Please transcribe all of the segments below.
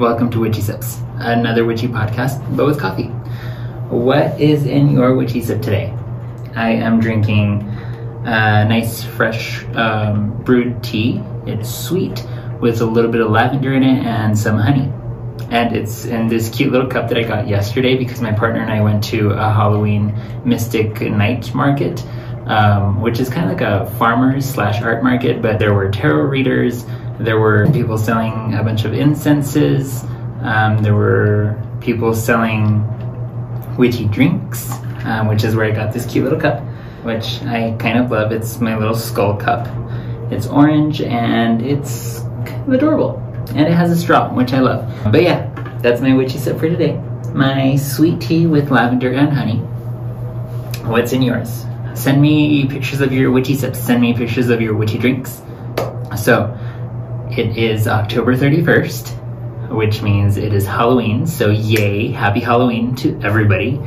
welcome to Witchy Sips, another witchy podcast, but with coffee. What is in your witchy sip today? I am drinking a nice, fresh um, brewed tea. It's sweet with a little bit of lavender in it and some honey. And it's in this cute little cup that I got yesterday because my partner and I went to a Halloween mystic night market, um, which is kind of like a farmer's slash art market, but there were tarot readers, there were people selling a bunch of incenses. Um, there were people selling witchy drinks, um, which is where I got this cute little cup, which I kind of love. It's my little skull cup. It's orange and it's kind of adorable. And it has a straw, which I love. But yeah, that's my witchy sip for today. My sweet tea with lavender and honey. What's in yours? Send me pictures of your witchy sips. Send me pictures of your witchy drinks. So, it is October 31st, which means it is Halloween. So, yay, happy Halloween to everybody.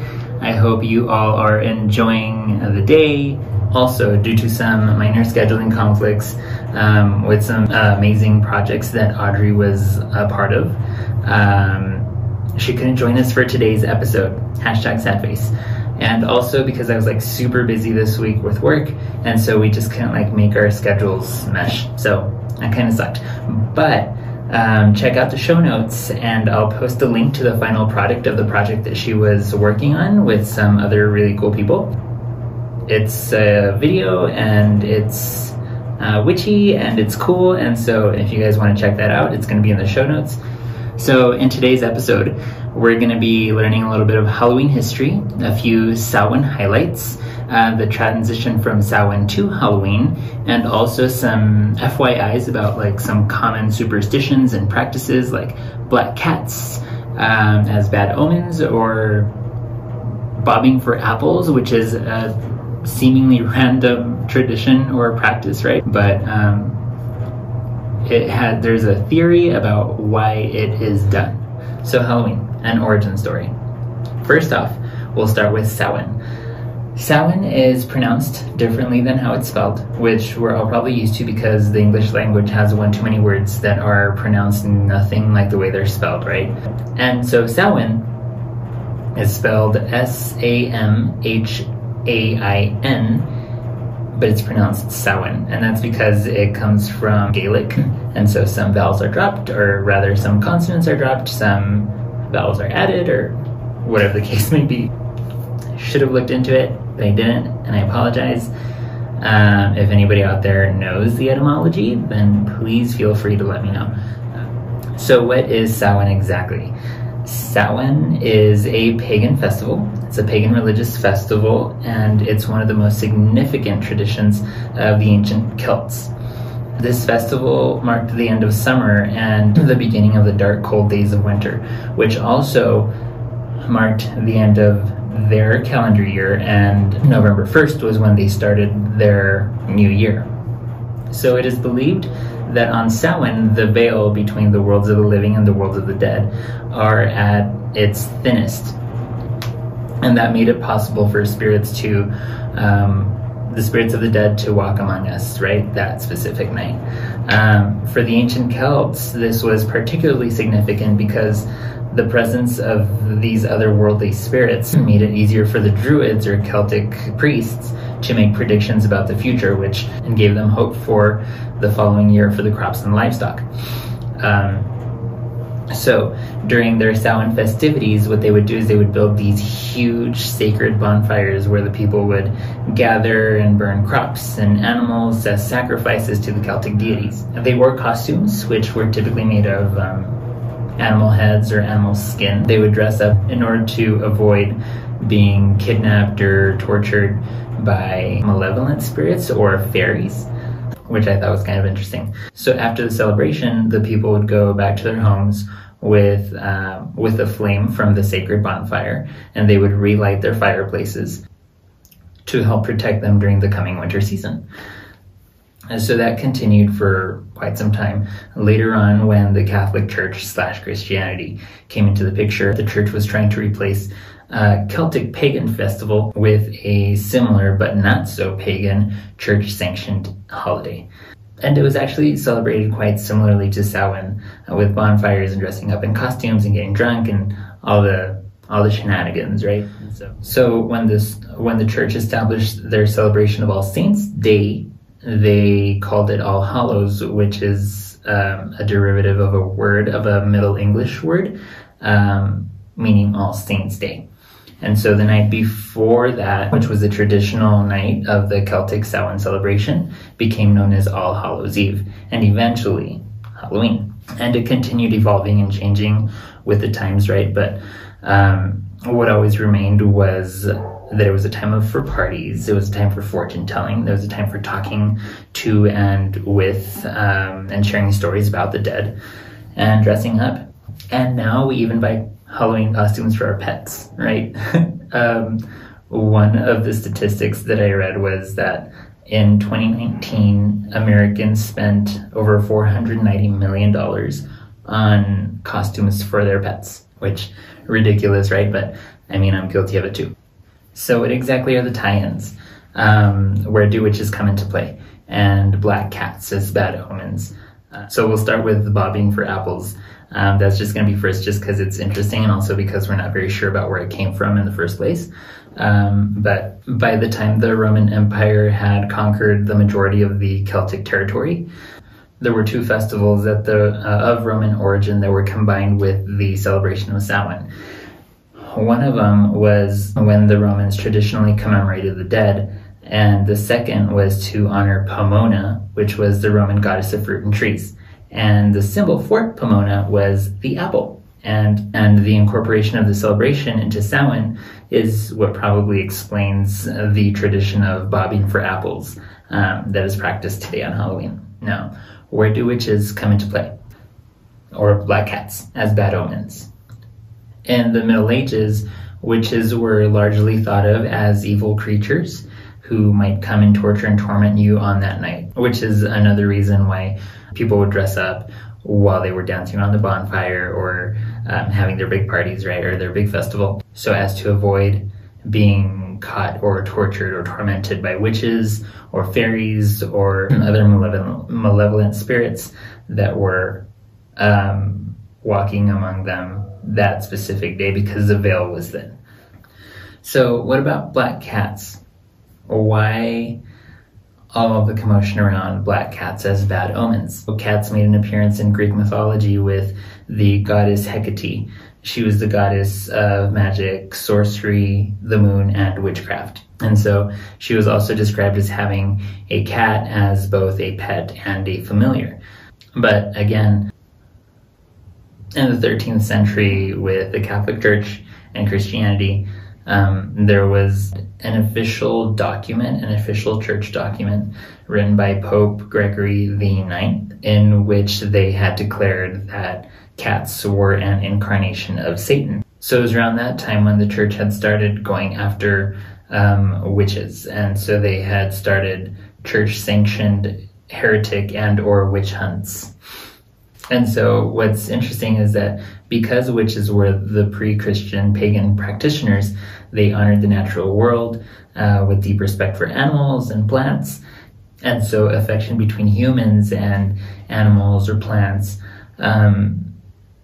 I hope you all are enjoying the day. Also, due to some minor scheduling conflicts um, with some uh, amazing projects that Audrey was a part of, um, she couldn't join us for today's episode. Hashtag sad face and also because I was like super busy this week with work, and so we just couldn't like make our schedules mesh. So that kind of sucked. But um, check out the show notes, and I'll post a link to the final product of the project that she was working on with some other really cool people. It's a video, and it's uh, witchy, and it's cool, and so if you guys want to check that out, it's going to be in the show notes. So, in today's episode, we're going to be learning a little bit of Halloween history, a few Samhain highlights, uh, the transition from Samhain to Halloween, and also some FYIs about like some common superstitions and practices like black cats um, as bad omens or bobbing for apples, which is a seemingly random tradition or practice, right? But um, it had there's a theory about why it is done. So Halloween, an origin story. First off, we'll start with Samhain. Samhain is pronounced differently than how it's spelled, which we're all probably used to because the English language has one too many words that are pronounced nothing like the way they're spelled, right? And so Samhain is spelled S A M H A I N but it's pronounced Samhain, and that's because it comes from Gaelic, and so some vowels are dropped, or rather, some consonants are dropped, some vowels are added, or whatever the case may be. Should have looked into it, but I didn't, and I apologize. Um, if anybody out there knows the etymology, then please feel free to let me know. So, what is Samhain exactly? Samhain is a pagan festival. It's a pagan religious festival, and it's one of the most significant traditions of the ancient Celts. This festival marked the end of summer and the beginning of the dark, cold days of winter, which also marked the end of their calendar year, and November 1st was when they started their new year. So it is believed that on Samhain, the veil between the worlds of the living and the worlds of the dead are at its thinnest. And that made it possible for spirits to, um, the spirits of the dead to walk among us, right? That specific night. Um, for the ancient Celts, this was particularly significant because the presence of these otherworldly spirits made it easier for the Druids or Celtic priests to make predictions about the future, which and gave them hope for the following year for the crops and livestock. Um, so during their Samhain festivities, what they would do is they would build these huge sacred bonfires where the people would gather and burn crops and animals as sacrifices to the Celtic deities. They wore costumes, which were typically made of um, animal heads or animal skin. They would dress up in order to avoid being kidnapped or tortured by malevolent spirits or fairies, which I thought was kind of interesting. So after the celebration, the people would go back to their homes with uh, with a flame from the sacred bonfire, and they would relight their fireplaces to help protect them during the coming winter season. And so that continued for quite some time. Later on, when the Catholic Church slash Christianity came into the picture, the church was trying to replace a Celtic pagan festival with a similar but not so pagan church sanctioned holiday. and it was actually celebrated quite similarly to Samhain, uh, with bonfires and dressing up in costumes and getting drunk and all the all the shenanigans, right? So, so when this when the church established their celebration of All Saints Day, they called it All Hallows, which is um, a derivative of a word of a Middle English word, um, meaning All Saints Day. And so the night before that, which was the traditional night of the Celtic Samhain celebration, became known as All Hallows Eve, and eventually Halloween. And it continued evolving and changing with the times, right? But um, what always remained was that it was a time of, for parties, it was a time for fortune telling, there was a time for talking to and with um, and sharing stories about the dead and dressing up. And now we even buy Halloween costumes for our pets, right? um, one of the statistics that I read was that in 2019, Americans spent over $490 million on costumes for their pets, which ridiculous, right? But I mean, I'm guilty of it too. So, what exactly are the tie-ins? Um, where do witches come into play? And black cats as bad omens. Uh, so we'll start with bobbing for apples. Um, that's just going to be first just because it's interesting and also because we're not very sure about where it came from in the first place. Um, but by the time the Roman Empire had conquered the majority of the Celtic territory, there were two festivals that the, uh, of Roman origin that were combined with the celebration of Samhain. One of them was when the Romans traditionally commemorated the dead, and the second was to honor Pomona, which was the Roman goddess of fruit and trees. And the symbol for Pomona was the apple. And, and the incorporation of the celebration into Samhain is what probably explains the tradition of bobbing for apples um, that is practiced today on Halloween. Now, where do witches come into play? Or black cats as bad omens? In the Middle Ages, witches were largely thought of as evil creatures who might come and torture and torment you on that night, which is another reason why people would dress up while they were dancing around the bonfire or um, having their big parties, right, or their big festival, so as to avoid being caught or tortured or tormented by witches or fairies or other malevolent, malevolent spirits that were um, walking among them that specific day because the veil was thin. So, what about black cats? Why all of the commotion around black cats as bad omens. Cats made an appearance in Greek mythology with the goddess Hecate. She was the goddess of magic, sorcery, the moon, and witchcraft. And so she was also described as having a cat as both a pet and a familiar. But again, in the 13th century, with the Catholic Church and Christianity, um, there was an official document, an official church document written by Pope Gregory the Ninth, in which they had declared that cats were an incarnation of Satan. So it was around that time when the church had started going after um, witches, and so they had started church-sanctioned heretic and or witch hunts. And so what's interesting is that because witches were the pre-Christian pagan practitioners, they honored the natural world uh, with deep respect for animals and plants. And so affection between humans and animals or plants um,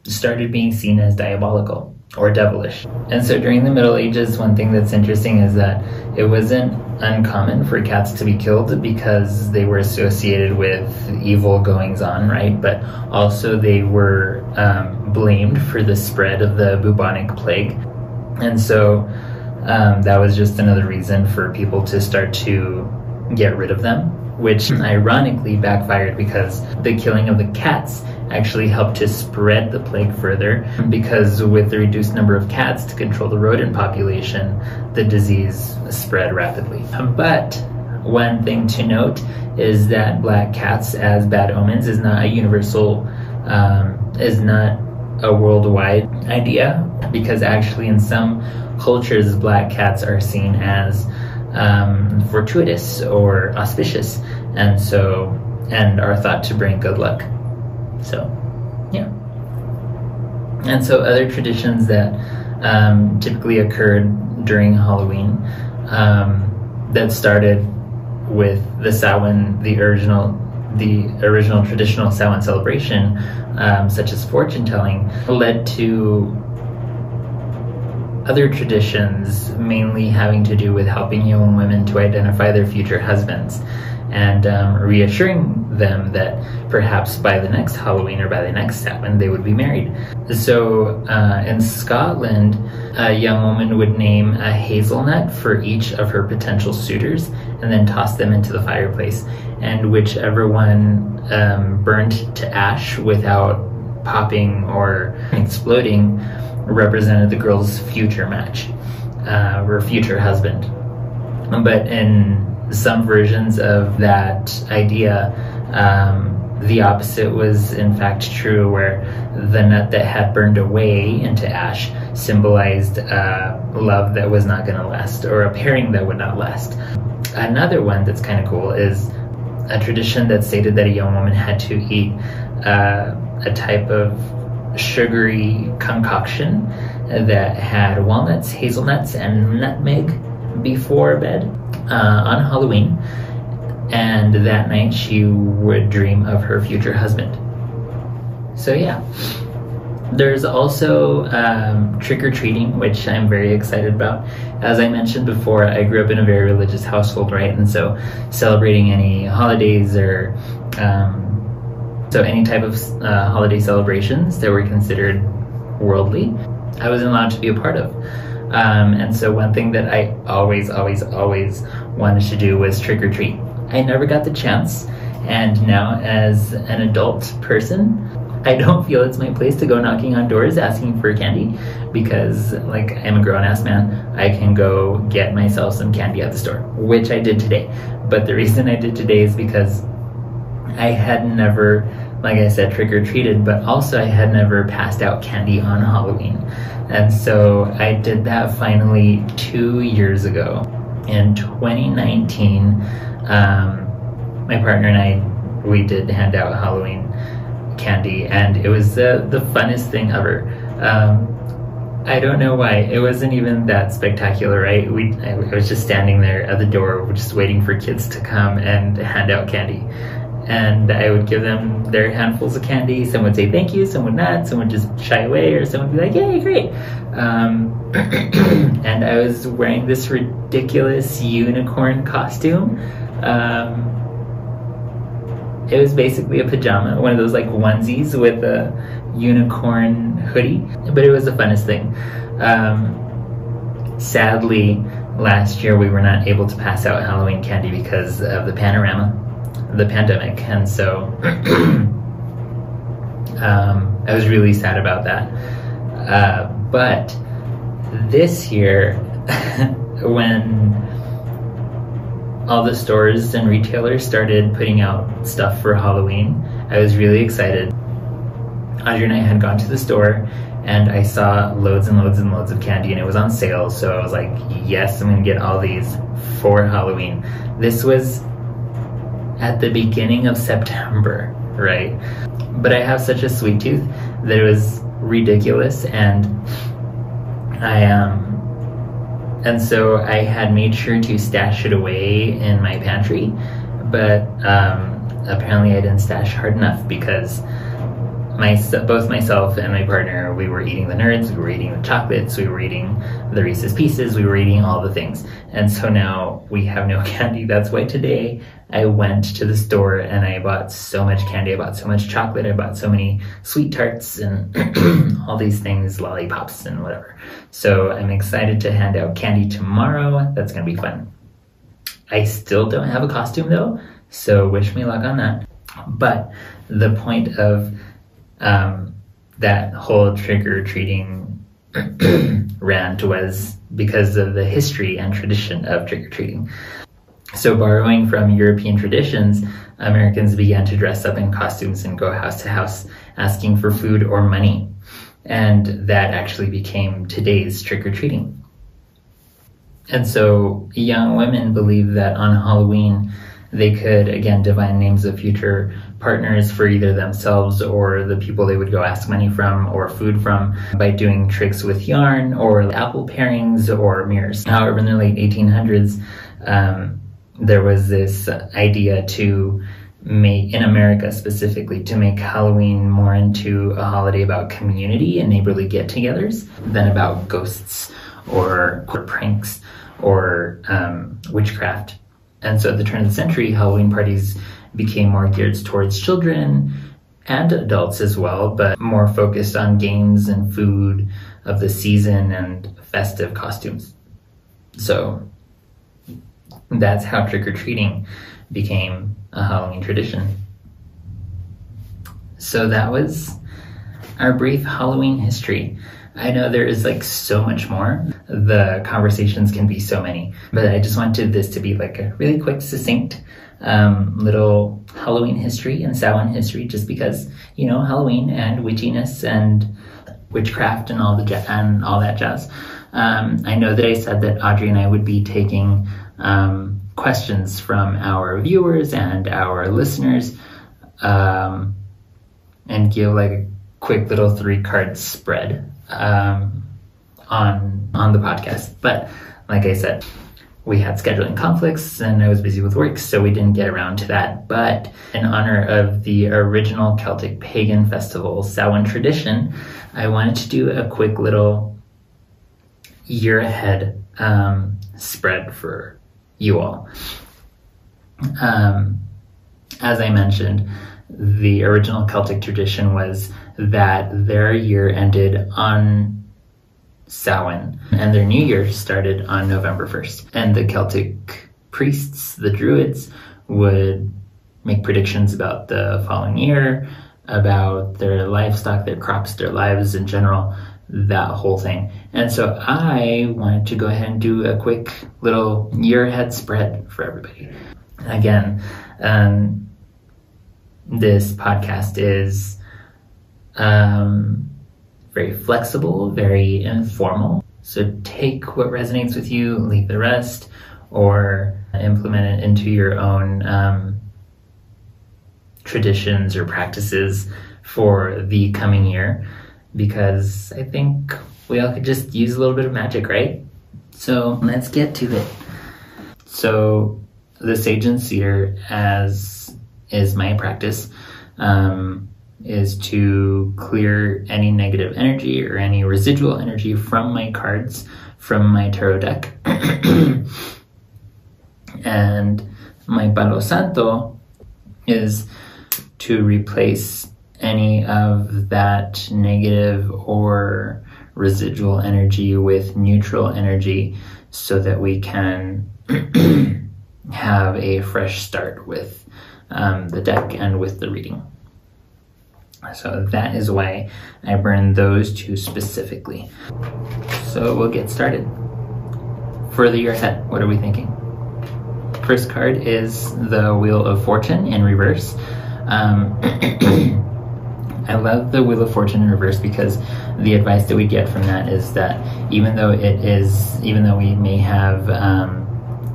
started being seen as diabolical or devilish. And so during the Middle Ages, one thing that's interesting is that it wasn't uncommon for cats to be killed because they were associated with evil goings on, right? But also they were um, blamed for the spread of the bubonic plague. And so um, that was just another reason for people to start to get rid of them, which ironically backfired because the killing of the cats actually helped to spread the plague further because with the reduced number of cats to control the rodent population, the disease spread rapidly. But one thing to note is that black cats as bad omens is not a universal, um, is not a worldwide idea because actually in some cultures black cats are seen as um, fortuitous or auspicious and so and are thought to bring good luck so, yeah. And so, other traditions that um, typically occurred during Halloween um, that started with the Samhain, the original the original traditional Samhain celebration, um, such as fortune telling, led to other traditions, mainly having to do with helping young women to identify their future husbands and um, reassuring them that perhaps by the next Halloween or by the next Samhain they would be married. So uh, in Scotland, a young woman would name a hazelnut for each of her potential suitors and then toss them into the fireplace. And whichever one um, burned to ash without popping or exploding represented the girl's future match uh, or future husband. But in some versions of that idea, um, the opposite was in fact true, where the nut that had burned away into ash symbolized uh, love that was not going to last, or a pairing that would not last. Another one that's kind of cool is a tradition that stated that a young woman had to eat uh, a type of sugary concoction that had walnuts, hazelnuts, and nutmeg before bed uh, on Halloween. And that night she would dream of her future husband. So, yeah. There's also um, trick or treating, which I'm very excited about. As I mentioned before, I grew up in a very religious household, right? And so, celebrating any holidays or um, so any type of uh, holiday celebrations that were considered worldly, I wasn't allowed to be a part of. Um, and so one thing that I always, always, always wanted to do was trick or treat. I never got the chance, and now as an adult person, I don't feel it's my place to go knocking on doors asking for candy because, like, I'm a grown ass man. I can go get myself some candy at the store, which I did today. But the reason I did today is because I had never, like I said, trick or treated, but also I had never passed out candy on Halloween. And so I did that finally two years ago. In 2019, um, my partner and I, we did hand out Halloween candy, and it was the, the funnest thing ever. Um, I don't know why. It wasn't even that spectacular, right? We, I was just standing there at the door, just waiting for kids to come and hand out candy and I would give them their handfuls of candy. Some would say thank you, some would not, some would just shy away, or some would be like, yay, great. Um, and I was wearing this ridiculous unicorn costume. Um, it was basically a pajama, one of those like onesies with a unicorn hoodie, but it was the funnest thing. Um, sadly, last year we were not able to pass out Halloween candy because of the panorama the pandemic, and so um, I was really sad about that. Uh, but this year, when all the stores and retailers started putting out stuff for Halloween, I was really excited. Audrey and I had gone to the store and I saw loads and loads and loads of candy and it was on sale. So I was like, yes, I'm gonna get all these for Halloween. This was at the beginning of September, right? But I have such a sweet tooth that it was ridiculous and I um and so I had made sure to stash it away in my pantry, but um, apparently I didn't stash hard enough because my both myself and my partner, we were eating the nerds, we were eating the chocolates, we were eating the Reese's Pieces, we were eating all the things. And so now we have no candy. That's why today I went to the store and I bought so much candy. I bought so much chocolate. I bought so many sweet tarts and all these things, lollipops and whatever. So I'm excited to hand out candy tomorrow. That's going to be fun. I still don't have a costume though, so wish me luck on that. But the point of um, that whole trick or treating rant was because of the history and tradition of trick or treating. So, borrowing from European traditions, Americans began to dress up in costumes and go house to house asking for food or money. And that actually became today's trick or treating. And so, young women believe that on Halloween, they could again divine names of future partners for either themselves or the people they would go ask money from or food from by doing tricks with yarn or apple parings or mirrors. However, in the late 1800s, um, there was this idea to make in America specifically to make Halloween more into a holiday about community and neighborly get-togethers than about ghosts or pranks or um, witchcraft. And so at the turn of the century, Halloween parties became more geared towards children and adults as well, but more focused on games and food of the season and festive costumes. So that's how trick or treating became a Halloween tradition. So that was our brief Halloween history. I know there is like so much more. The conversations can be so many, but I just wanted this to be like a really quick, succinct um, little Halloween history and Samhain history, just because you know Halloween and witchiness and witchcraft and all the and all that jazz. Um, I know that I said that Audrey and I would be taking um, questions from our viewers and our listeners, um, and give like a quick little three card spread um, on on the podcast. But like I said, we had scheduling conflicts and I was busy with work, so we didn't get around to that. But in honor of the original Celtic pagan festival, Samhain tradition, I wanted to do a quick little year ahead um, spread for you all. Um, as I mentioned, the original Celtic tradition was that their year ended on Samhain and their new year started on November 1st. And the Celtic priests, the druids, would make predictions about the following year, about their livestock, their crops, their lives in general, that whole thing. And so I wanted to go ahead and do a quick little year ahead spread for everybody. Again, um, this podcast is um, very flexible, very informal. So take what resonates with you, leave the rest, or implement it into your own um, traditions or practices for the coming year. Because I think we all could just use a little bit of magic, right? So let's get to it. So the Sage and Seer, as is my practice, um, is to clear any negative energy or any residual energy from my cards from my tarot deck. and my Palo Santo is to replace any of that negative or residual energy with neutral energy so that we can have a fresh start with um, the deck and with the reading. So that is why I burned those two specifically. So we'll get started. For the year ahead, what are we thinking? First card is the Wheel of Fortune in reverse. Um, I love the Wheel of Fortune in reverse because the advice that we get from that is that even though it is, even though we may have um,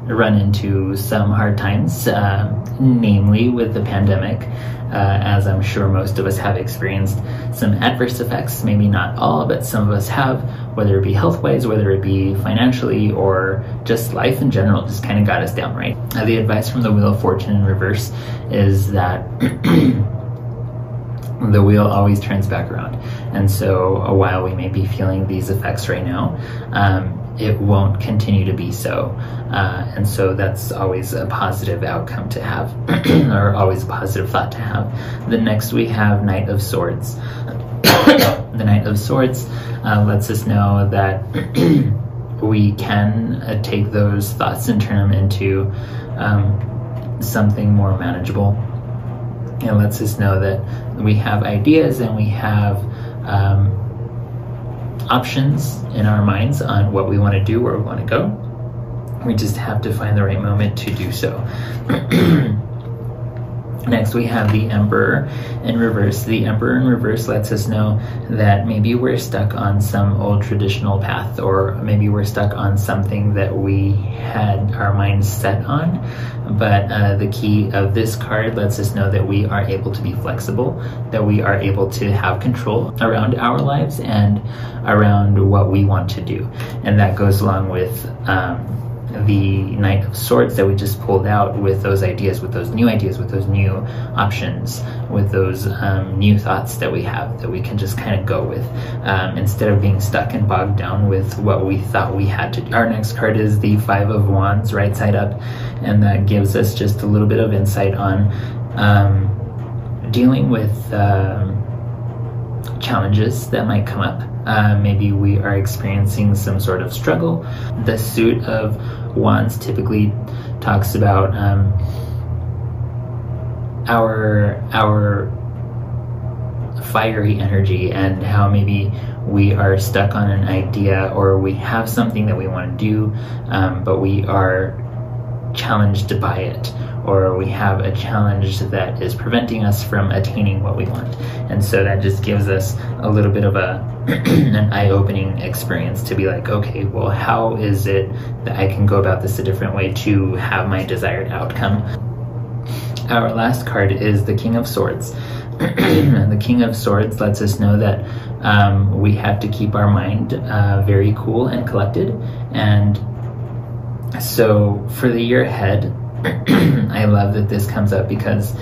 run into some hard times, uh, namely with the pandemic, uh, as I'm sure most of us have experienced some adverse effects, maybe not all, but some of us have, whether it be health wise, whether it be financially, or just life in general, just kind of got us down, right? Uh, the advice from the Wheel of Fortune in reverse is that. the wheel always turns back around. And so, while we may be feeling these effects right now, um, it won't continue to be so. Uh, and so that's always a positive outcome to have, or always a positive thought to have. The next we have Knight of Swords. the Knight of Swords uh, lets us know that we can uh, take those thoughts and turn them into um, something more manageable. It lets us know that we have ideas and we have um, options in our minds on what we want to do, where we want to go. We just have to find the right moment to do so. Next, we have the Emperor in reverse. The Emperor in reverse lets us know that maybe we're stuck on some old traditional path, or maybe we're stuck on something that we had our minds set on. But uh, the key of this card lets us know that we are able to be flexible, that we are able to have control around our lives and around what we want to do. And that goes along with um, the Knight of Swords that we just pulled out with those ideas, with those new ideas, with those new options, with those um, new thoughts that we have that we can just kind of go with um, instead of being stuck and bogged down with what we thought we had to do. Our next card is the Five of Wands, right side up, and that gives us just a little bit of insight on um, dealing with um, challenges that might come up. Uh, maybe we are experiencing some sort of struggle. The suit of wands typically talks about um, our our fiery energy and how maybe we are stuck on an idea or we have something that we want to do, um, but we are challenged by it or we have a challenge that is preventing us from attaining what we want. And so that just gives us a little bit of a an eye-opening experience to be like, okay, well, how is it that I can go about this a different way to have my desired outcome? Our last card is the King of Swords. the King of Swords lets us know that um, we have to keep our mind uh, very cool and collected. And so for the year ahead, I love that this comes up because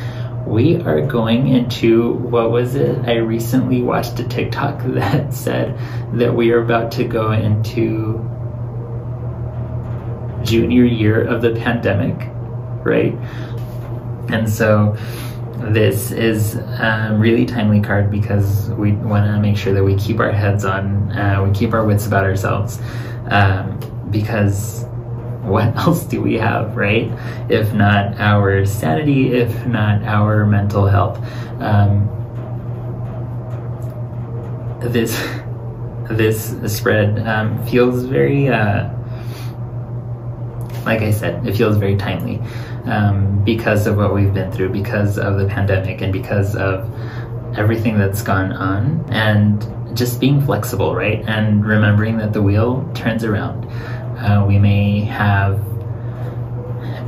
we are going into what was it? I recently watched a TikTok that said that we are about to go into junior year of the pandemic, right? And so this is a really timely card because we want to make sure that we keep our heads on, uh, we keep our wits about ourselves, um, because what else do we have, right? If not our sanity, if not our mental health. Um, this this spread um, feels very, uh, like I said, it feels very timely um, because of what we've been through, because of the pandemic, and because of everything that's gone on, and just being flexible, right? And remembering that the wheel turns around. Uh, we may have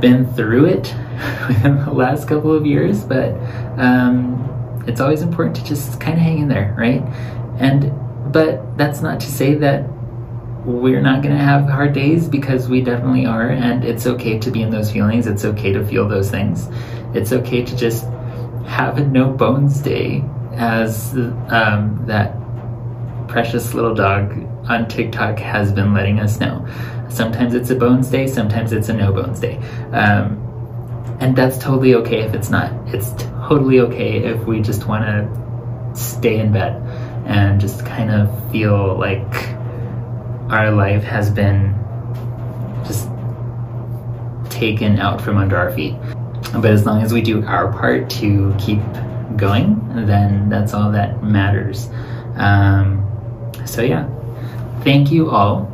been through it within the last couple of years, but um, it's always important to just kind of hang in there, right? And but that's not to say that we're not going to have hard days because we definitely are, and it's okay to be in those feelings. It's okay to feel those things. It's okay to just have a no bones day, as um, that precious little dog on TikTok has been letting us know. Sometimes it's a bones day, sometimes it's a no bones day. Um, and that's totally okay if it's not. It's totally okay if we just want to stay in bed and just kind of feel like our life has been just taken out from under our feet. But as long as we do our part to keep going, then that's all that matters. Um, so, yeah, thank you all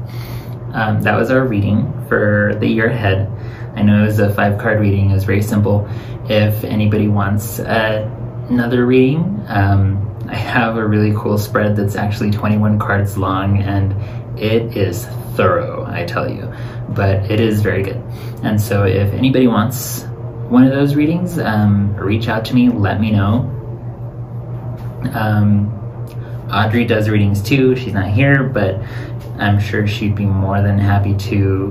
um, that was our reading for the year ahead. I know it was a five card reading, it was very simple. If anybody wants uh, another reading, um, I have a really cool spread that's actually 21 cards long and it is thorough, I tell you, but it is very good. And so if anybody wants one of those readings, um, reach out to me, let me know. Um, Audrey does readings too. She's not here, but I'm sure she'd be more than happy to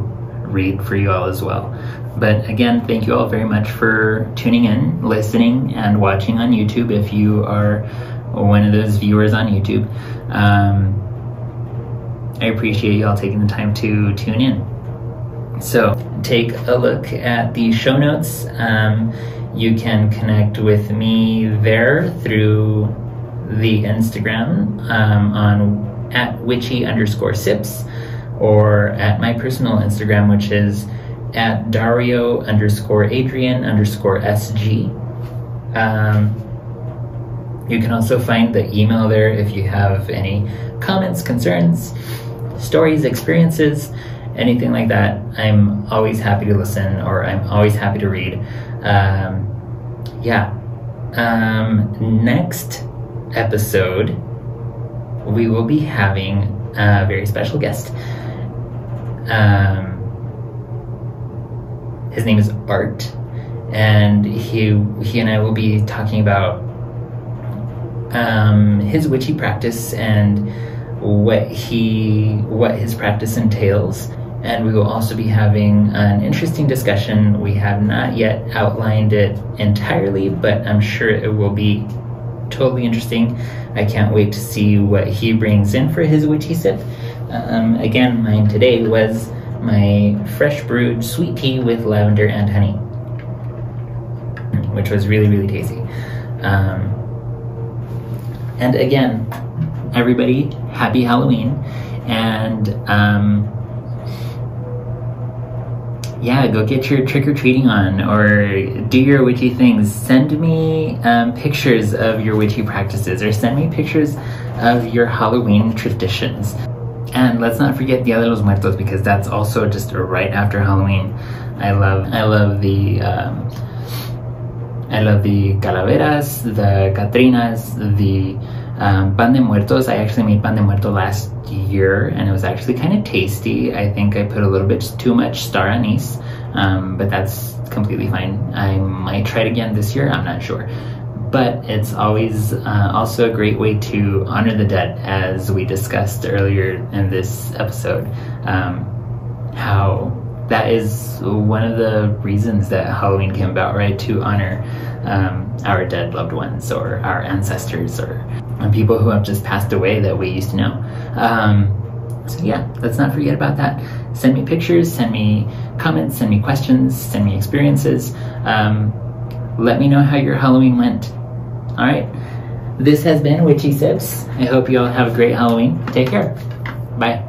read for you all as well. But again, thank you all very much for tuning in, listening, and watching on YouTube if you are one of those viewers on YouTube. Um, I appreciate you all taking the time to tune in. So, take a look at the show notes. Um, you can connect with me there through the Instagram um, on at witchy underscore sips or at my personal Instagram, which is at Dario underscore Adrian underscore SG. Um, you can also find the email there if you have any comments, concerns, stories, experiences, anything like that. I'm always happy to listen or I'm always happy to read. Um, yeah. Um, next episode we will be having a very special guest. Um, his name is Art, and he he and I will be talking about um, his witchy practice and what he what his practice entails and we will also be having an interesting discussion. We have not yet outlined it entirely, but I'm sure it will be totally interesting. I can't wait to see what he brings in for his witchy sip. Um, again, mine today was my fresh brewed sweet tea with lavender and honey, which was really, really tasty. Um, and again, everybody, happy Halloween. And um, yeah, go get your trick or treating on or do your witchy things. Send me um, pictures of your witchy practices or send me pictures of your Halloween traditions. And let's not forget Dia de los Muertos because that's also just right after Halloween. I love I love the um, I love the calaveras, the catrinas, the um, pan de muertos. I actually made pan de muerto last year and it was actually kind of tasty. I think I put a little bit too much star anise, um, but that's completely fine. I might try it again this year, I'm not sure. But it's always uh, also a great way to honor the dead, as we discussed earlier in this episode. Um, how that is one of the reasons that Halloween came about, right? To honor um, our dead loved ones or our ancestors or people who have just passed away that we used to know. Um, so yeah, let's not forget about that. Send me pictures, send me comments, send me questions, send me experiences. Um, let me know how your Halloween went. All right. This has been Witchy Sips. I hope you all have a great Halloween. Take care. Bye.